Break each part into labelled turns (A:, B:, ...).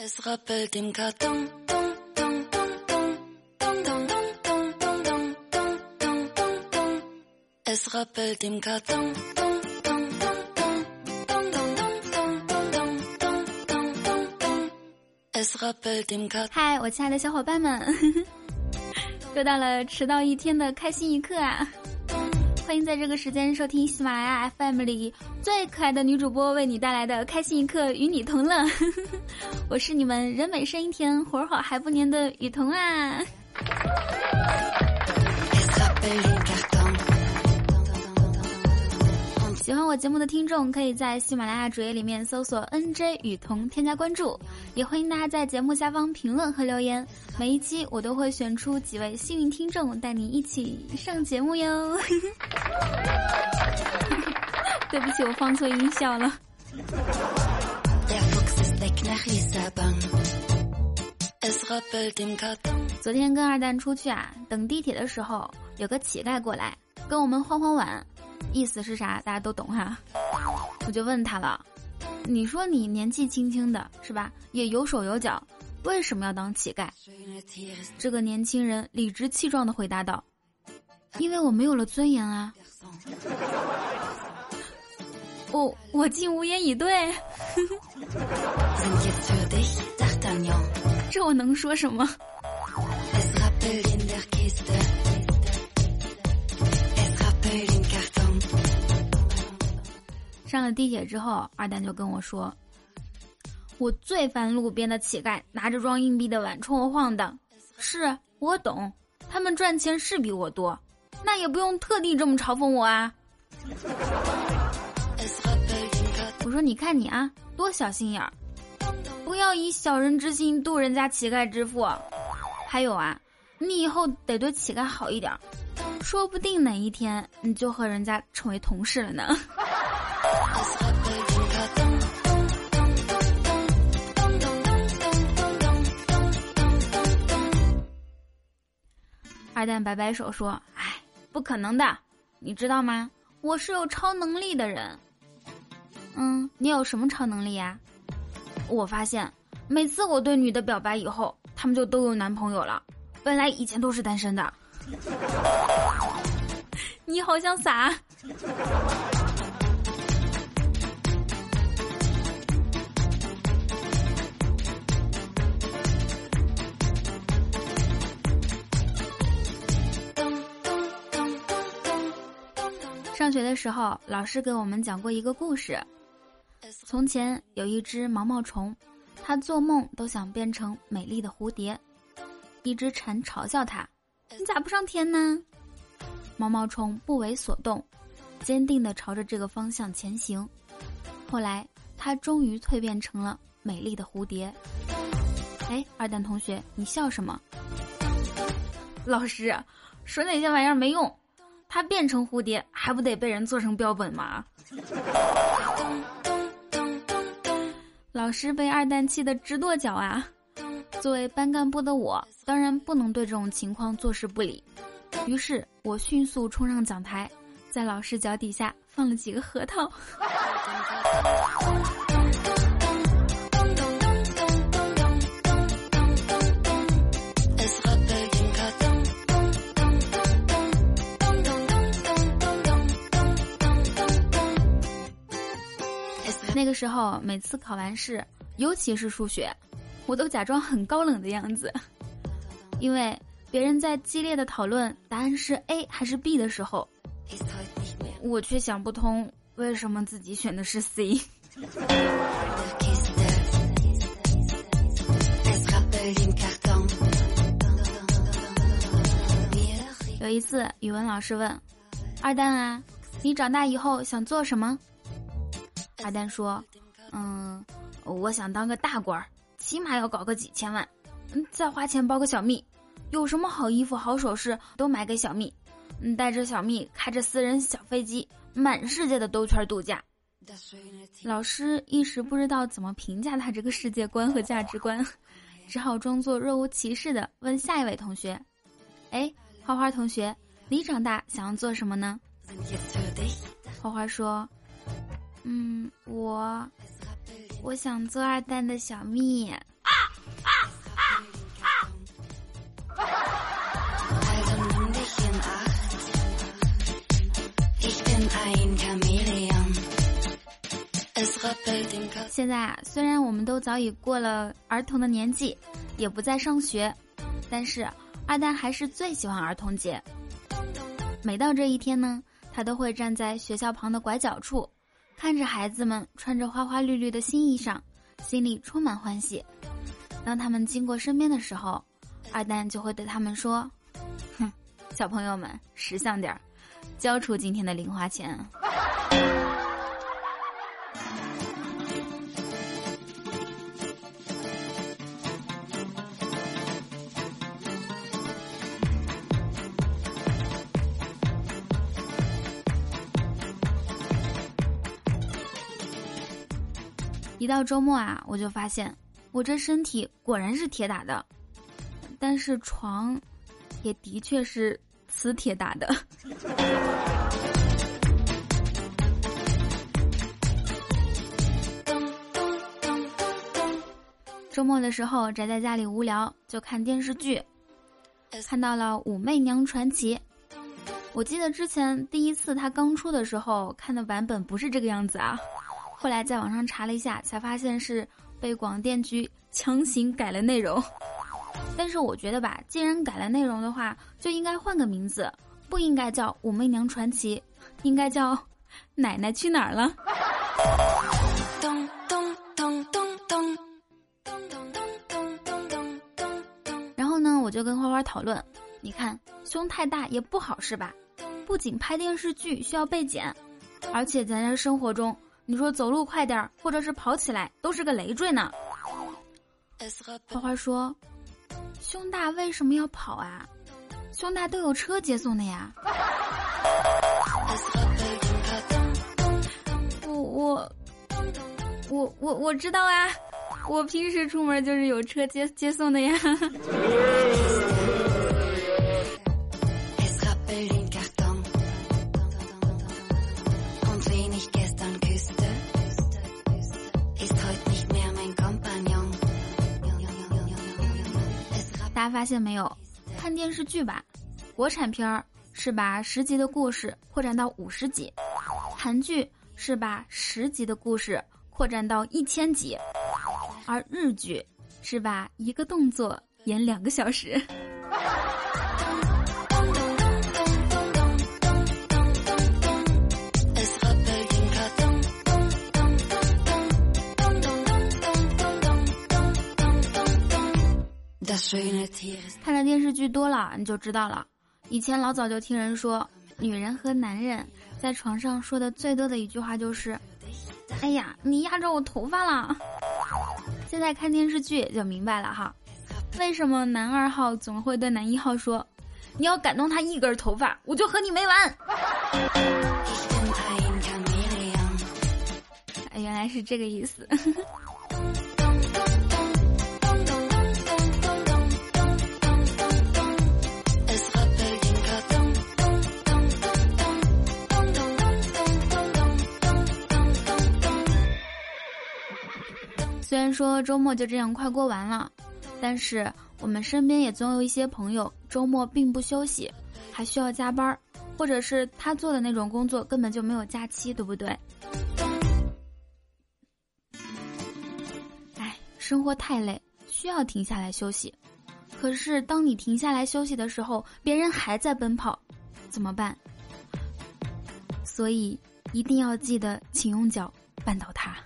A: 嗨，我亲爱的小伙伴们，又到了迟到一天的开心一刻啊！欢迎在这个时间收听喜马拉雅 FM 里最可爱的女主播为你带来的开心一刻，与你同乐。我是你们人美声音甜、活好还不粘的雨桐啊！喜欢我节目的听众，可以在喜马拉雅主页里面搜索 “nj 雨桐”，添加关注。也欢迎大家在节目下方评论和留言，每一期我都会选出几位幸运听众，带你一起上节目哟。对不起，我放错音效了。昨天跟二蛋出去啊，等地铁的时候，有个乞丐过来跟我们晃晃碗，意思是啥？大家都懂哈。我就问他了。你说你年纪轻轻的，是吧？也有手有脚，为什么要当乞丐？这个年轻人理直气壮的回答道：“因为我没有了尊严啊！”我我竟无言以对。这我能说什么？上了地铁之后，二蛋就跟我说：“我最烦路边的乞丐拿着装硬币的碗冲我晃荡。”是我懂，他们赚钱是比我多，那也不用特地这么嘲讽我啊。我说：“你看你啊，多小心眼儿，不要以小人之心度人家乞丐之腹。还有啊，你以后得对乞丐好一点，说不定哪一天你就和人家成为同事了呢。”二蛋摆摆手说：“哎，不可能的，你知道吗？我是有超能力的人。嗯，你有什么超能力呀？我发现每次我对女的表白以后，她们就都有男朋友了，本来以前都是单身的。你好像傻。”上学的时候，老师给我们讲过一个故事。从前有一只毛毛虫，它做梦都想变成美丽的蝴蝶。一只蝉嘲笑它：“你咋不上天呢？”毛毛虫不为所动，坚定地朝着这个方向前行。后来，它终于蜕变成了美丽的蝴蝶。哎，二蛋同学，你笑什么？老师说那些玩意儿没用。它变成蝴蝶，还不得被人做成标本吗？老师被二蛋气得直跺脚啊！作为班干部的我，当然不能对这种情况坐视不理。于是我迅速冲上讲台，在老师脚底下放了几个核桃。那个时候，每次考完试，尤其是数学，我都假装很高冷的样子，因为别人在激烈的讨论答案是 A 还是 B 的时候，我却想不通为什么自己选的是 C。有一次，语文老师问：“二蛋啊，你长大以后想做什么？”阿丹说：“嗯，我想当个大官儿，起码要搞个几千万，嗯，再花钱包个小蜜，有什么好衣服、好首饰都买给小蜜，嗯，带着小蜜，开着私人小飞机，满世界的兜圈度假。”老师一时不知道怎么评价他这个世界观和价值观，只好装作若无其事的问下一位同学：“哎，花花同学，你长大想要做什么呢？”花花说。嗯，我我想做二蛋的小蜜。啊！现在啊，虽然我们都早已过了儿童的年纪，也不再上学，但是二蛋还是最喜欢儿童节。每到这一天呢，他都会站在学校旁的拐角处，看着孩子们穿着花花绿绿的新衣裳，心里充满欢喜。当他们经过身边的时候，二蛋就会对他们说：“哼，小朋友们识相点儿，交出今天的零花钱。”一到周末啊，我就发现我这身体果然是铁打的，但是床也的确是磁铁打的。周末的时候宅在家里无聊，就看电视剧，看到了《武媚娘传奇》。我记得之前第一次它刚出的时候看的版本不是这个样子啊。后来在网上查了一下，才发现是被广电局强行改了内容。但是我觉得吧，既然改了内容的话，就应该换个名字，不应该叫《武媚娘传奇》，应该叫《奶奶去哪儿了》。咚咚咚咚咚咚咚咚咚咚咚。然后呢，我就跟花花讨论，你看胸太大也不好是吧？不仅拍电视剧需要被剪，而且咱这生活中。你说走路快点儿，或者是跑起来，都是个累赘呢。花花说：“胸大为什么要跑啊？胸大都有车接送的呀。”我我我我我知道啊，我平时出门就是有车接接送的呀。大家发现没有？看电视剧吧，国产片儿是把十集的故事扩展到五十集，韩剧是把十集的故事扩展到一千集，而日剧是把一个动作演两个小时。看的电视剧多了，你就知道了。以前老早就听人说，女人和男人在床上说的最多的一句话就是：“哎呀，你压着我头发了。”现在看电视剧也就明白了哈，为什么男二号总会对男一号说：“你要感动他一根头发，我就和你没完。”原来是这个意思。虽然说周末就这样快过完了，但是我们身边也总有一些朋友周末并不休息，还需要加班，或者是他做的那种工作根本就没有假期，对不对？哎，生活太累，需要停下来休息。可是当你停下来休息的时候，别人还在奔跑，怎么办？所以一定要记得，请用脚绊倒他。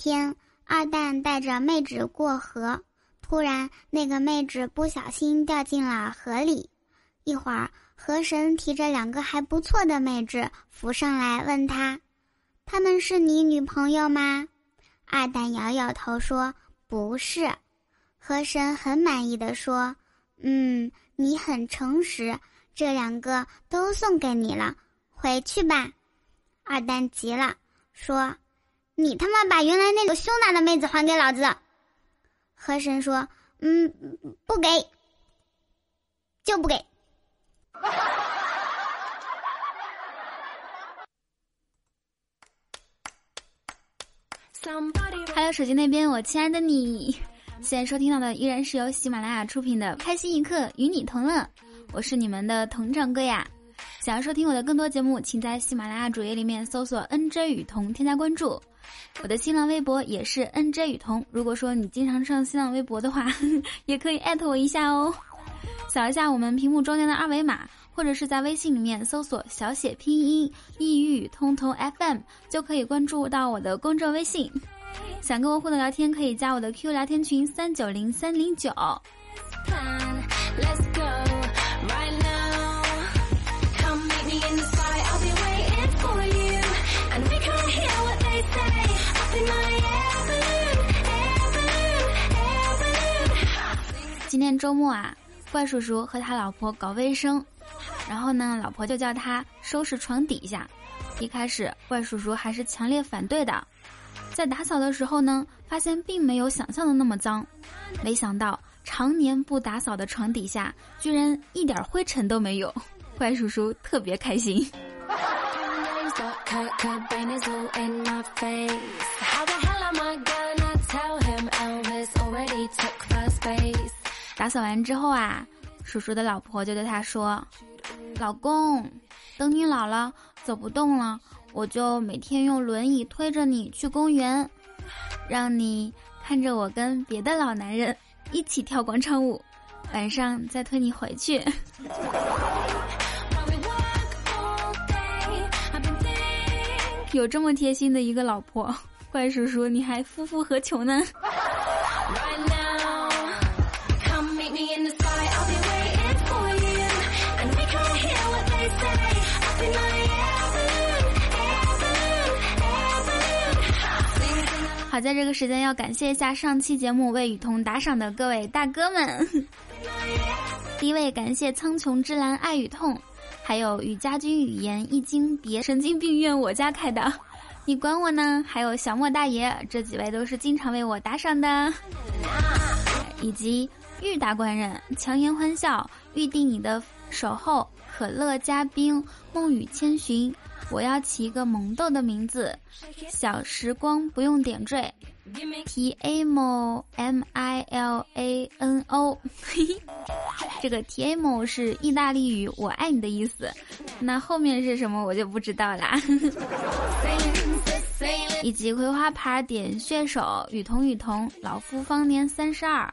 B: 天，二蛋带着妹纸过河，突然那个妹纸不小心掉进了河里。一会儿，河神提着两个还不错的妹纸浮上来，问他：“他们是你女朋友吗？”二蛋摇摇头说：“不是。”河神很满意的说：“嗯，你很诚实，这两个都送给你了，回去吧。”二蛋急了，说。你他妈把原来那个胸大的妹子还给老子！河神说：“嗯，不给，就不给。
A: 还有手机那边，我亲爱的你，现在收听到的依然是由喜马拉雅出品的《开心一刻与你同乐》，我是你们的童掌柜呀。想要收听我的更多节目，请在喜马拉雅主页里面搜索 “nj 雨桐”，添加关注。我的新浪微博也是 nj 雨桐。如果说你经常上新浪微博的话，也可以艾特我一下哦。扫一下我们屏幕中间的二维码，或者是在微信里面搜索小写拼音“异域通通 FM”，就可以关注到我的公众微信。想跟我互动聊天，可以加我的 Q 聊天群三九零三零九。周末啊，怪叔叔和他老婆搞卫生，然后呢，老婆就叫他收拾床底下。一开始，怪叔叔还是强烈反对的。在打扫的时候呢，发现并没有想象的那么脏。没想到常年不打扫的床底下，居然一点灰尘都没有。怪叔叔特别开心。打扫完之后啊，叔叔的老婆就对他说：“老公，等你老了走不动了，我就每天用轮椅推着你去公园，让你看着我跟别的老男人一起跳广场舞，晚上再推你回去。”有这么贴心的一个老婆，怪叔叔你还夫复何求呢？在这个时间要感谢一下上期节目为雨桐打赏的各位大哥们。第一位感谢苍穹之蓝爱与痛，还有与家军语言一经别神经病院我家开的，你管我呢？还有小莫大爷，这几位都是经常为我打赏的，以及玉大官人强颜欢笑预定你的守候可乐嘉宾梦雨千寻。我要起一个萌豆的名字，小时光不用点缀，T A M O M I L A N O，这个 T A M O 是意大利语“我爱你”的意思，那后面是什么我就不知道啦。以及葵花牌点穴手雨桐雨桐，老夫方年三十二，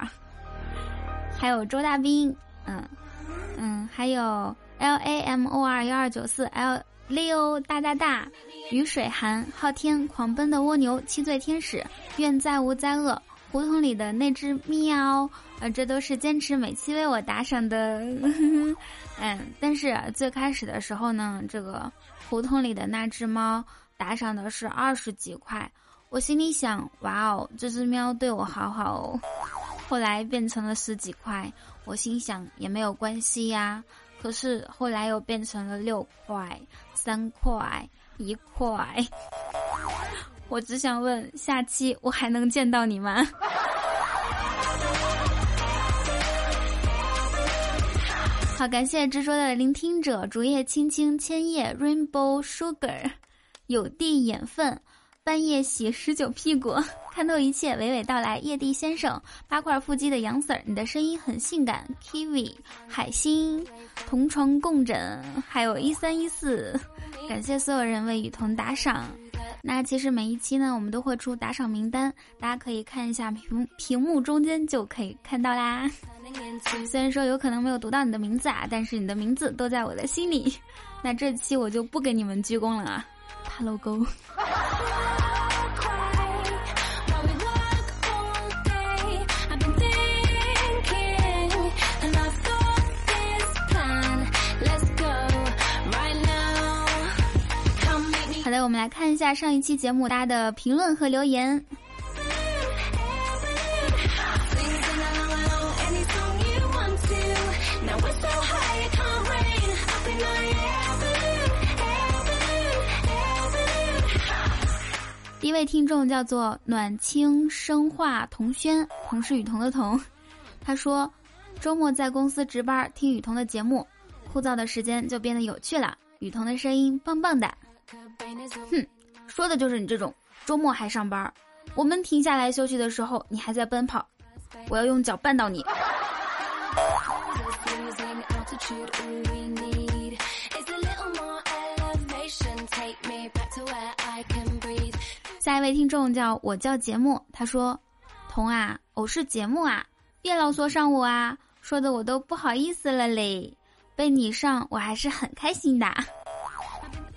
A: 还有周大兵，嗯嗯，还有 L A M O R 幺二九四 L。Leo 大大大，雨水寒，昊天狂奔的蜗牛，七罪天使，愿再无灾厄，胡同里的那只喵，呃，这都是坚持每期为我打赏的，嗯，但是最开始的时候呢，这个胡同里的那只猫打赏的是二十几块，我心里想，哇哦，这只喵对我好好哦，后来变成了十几块，我心想也没有关系呀。可是后来又变成了六块、三块、一块。我只想问，下期我还能见到你吗？好，感谢执着的聆听者，竹叶青青千叶 Rainbow Sugar，有地眼粪。半夜洗十九屁股，看透一切，娓娓道来。叶地先生，八块腹肌的杨 Sir，你的声音很性感。Kiwi，海星，同床共枕，还有一三一四，感谢所有人为雨桐打赏。那其实每一期呢，我们都会出打赏名单，大家可以看一下屏屏幕中间就可以看到啦。虽然说有可能没有读到你的名字啊，但是你的名字都在我的心里。那这期我就不给你们鞠躬了啊，怕漏沟。我们来看一下上一期节目大家的评论和留言。第一位听众叫做暖清生化同轩，同是雨桐的同。他说，周末在公司值班听雨桐的节目，枯燥的时间就变得有趣了。雨桐的声音棒棒的。哼，说的就是你这种周末还上班，我们停下来休息的时候，你还在奔跑，我要用脚绊到你。下一位听众叫我叫节目，他说：“童啊，偶是节目啊，别老说上我啊，说的我都不好意思了嘞。被你上，我还是很开心的。”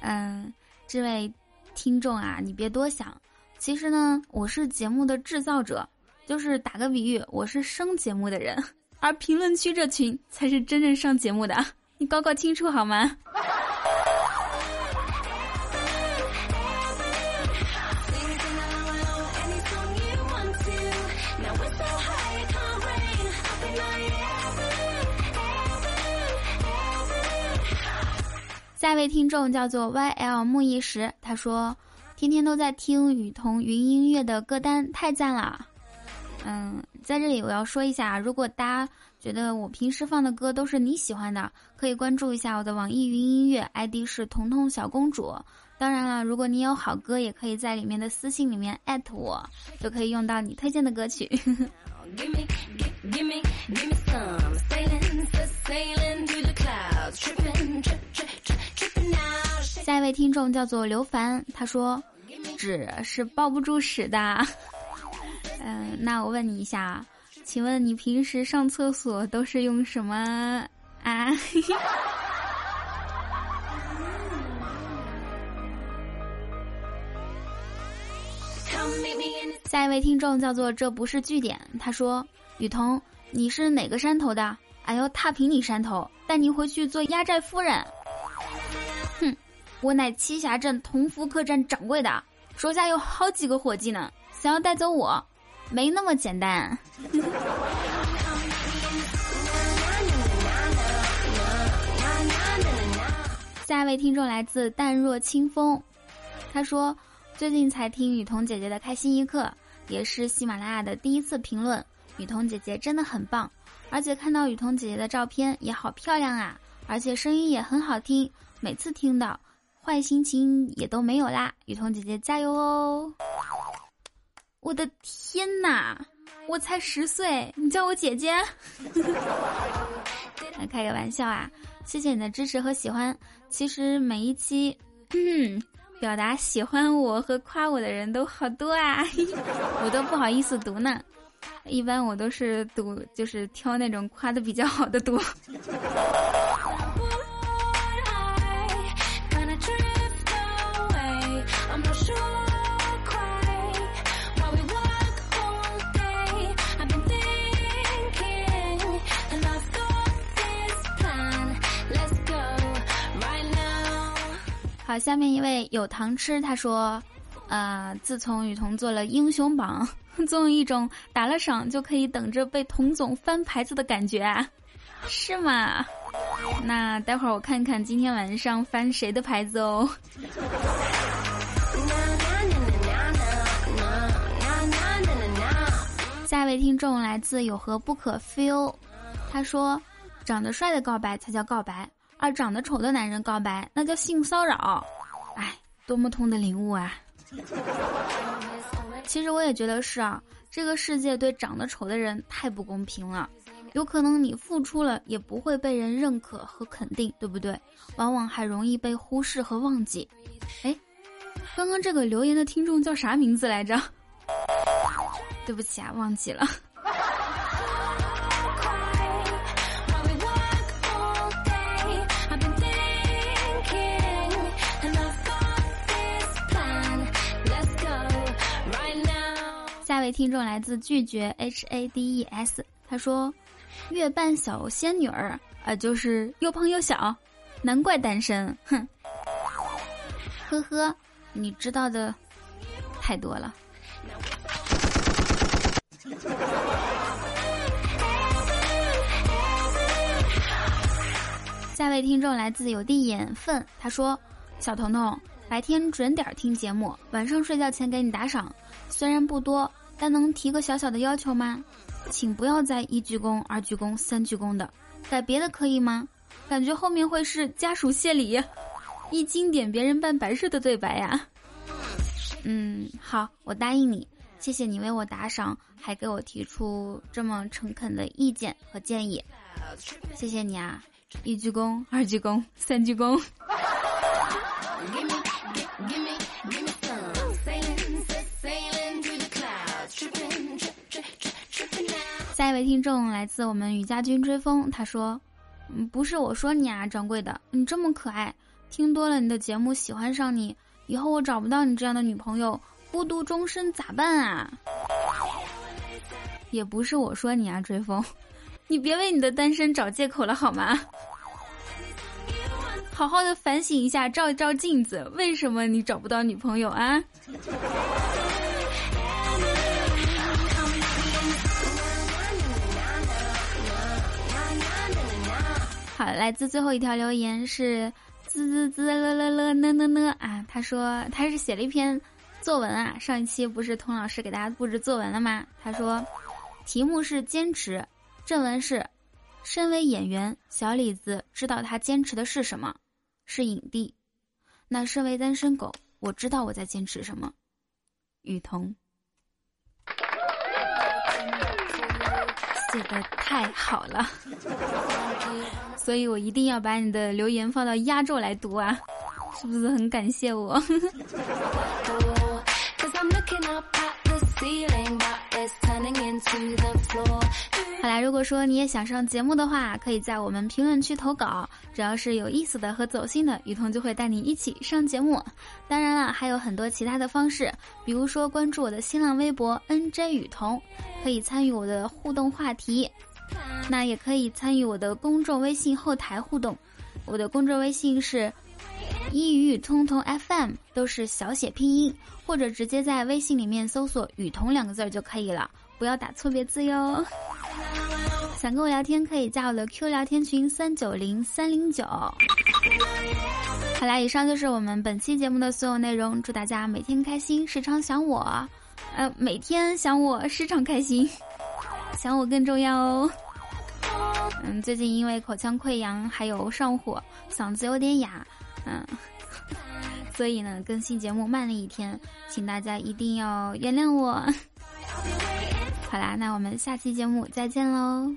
A: 嗯，这位听众啊，你别多想，其实呢，我是节目的制造者，就是打个比喻，我是生节目的人，而评论区这群才是真正上节目的，你搞搞清楚好吗？下一位听众叫做 YL 木易石，他说：“天天都在听雨桐云音乐的歌单，太赞了。”嗯，在这里我要说一下，如果大家觉得我平时放的歌都是你喜欢的，可以关注一下我的网易云音乐，ID 是彤彤小公主。当然了，如果你有好歌，也可以在里面的私信里面艾特我，就可以用到你推荐的歌曲。听众叫做刘凡，他说：“纸是抱不住屎的。”嗯，那我问你一下，请问你平时上厕所都是用什么啊？下一位听众叫做这不是据点，他说：“雨桐，你是哪个山头的？俺要踏平你山头，带你回去做压寨夫人。”我乃栖霞镇同福客栈掌柜的，手下有好几个伙计呢，想要带走我，没那么简单。下一位听众来自淡若清风，他说最近才听雨桐姐姐的开心一刻，也是喜马拉雅的第一次评论，雨桐姐姐真的很棒，而且看到雨桐姐姐的照片也好漂亮啊，而且声音也很好听，每次听到。坏心情也都没有啦，雨桐姐姐加油哦！我的天哪，我才十岁，你叫我姐姐？开个玩笑啊！谢谢你的支持和喜欢。其实每一期，表达喜欢我和夸我的人都好多啊，我都不好意思读呢。一般我都是读，就是挑那种夸的比较好的读。好，下面一位有糖吃，他说，呃，自从雨桐做了英雄榜，总有一种打了赏就可以等着被童总翻牌子的感觉啊，是吗？那待会儿我看看今天晚上翻谁的牌子哦。下一位听众来自有何不可 feel，他说，长得帅的告白才叫告白。而长得丑的男人告白，那叫性骚扰。哎，多么痛的领悟啊！其实我也觉得是啊，这个世界对长得丑的人太不公平了。有可能你付出了，也不会被人认可和肯定，对不对？往往还容易被忽视和忘记。哎，刚刚这个留言的听众叫啥名字来着？对不起啊，忘记了。听众来自拒绝 H A D E S，他说：“月半小仙女儿，啊，就是又胖又小，难怪单身。”哼，呵呵，你知道的太多了。下位听众来自有地眼粪，他说：“小彤彤，白天准点听节目，晚上睡觉前给你打赏，虽然不多。”但能提个小小的要求吗？请不要再一鞠躬、二鞠躬、三鞠躬的，改别的可以吗？感觉后面会是家属谢礼，一经典别人办白事的对白呀。嗯，好，我答应你，谢谢你为我打赏，还给我提出这么诚恳的意见和建议，谢谢你啊！一鞠躬，二鞠躬，三鞠躬。听众来自我们雨家军追风，他说：“嗯，不是我说你啊，掌柜的，你这么可爱，听多了你的节目，喜欢上你，以后我找不到你这样的女朋友，孤独终身咋办啊？”也不是我说你啊，追风，你别为你的单身找借口了好吗？好好的反省一下，照一照镜子，为什么你找不到女朋友啊？好，来自最后一条留言是滋滋滋了了了呢呢呢啊！他说他是写了一篇作文啊，上一期不是童老师给大家布置作文了吗？他说题目是坚持，正文是身为演员，小李子知道他坚持的是什么，是影帝。那身为单身狗，我知道我在坚持什么，雨桐。写的太好了，所以我一定要把你的留言放到压轴来读啊，是不是很感谢我？好啦，如果说你也想上节目的话，可以在我们评论区投稿，只要是有意思的和走心的，雨桐就会带你一起上节目。当然了，还有很多其他的方式，比如说关注我的新浪微博 NJ 雨桐，可以参与我的互动话题，那也可以参与我的公众微信后台互动。我的公众微信是一语通通 FM，都是小写拼音，或者直接在微信里面搜索“雨桐”两个字儿就可以了，不要打错别字哟。想跟我聊天，可以加我的 Q 聊天群三九零三零九。好啦，以上就是我们本期节目的所有内容。祝大家每天开心，时常想我，呃，每天想我，时常开心，想我更重要哦。嗯，最近因为口腔溃疡还有上火，嗓子有点哑，嗯，所以呢，更新节目慢了一天，请大家一定要原谅我。好啦，那我们下期节目再见喽。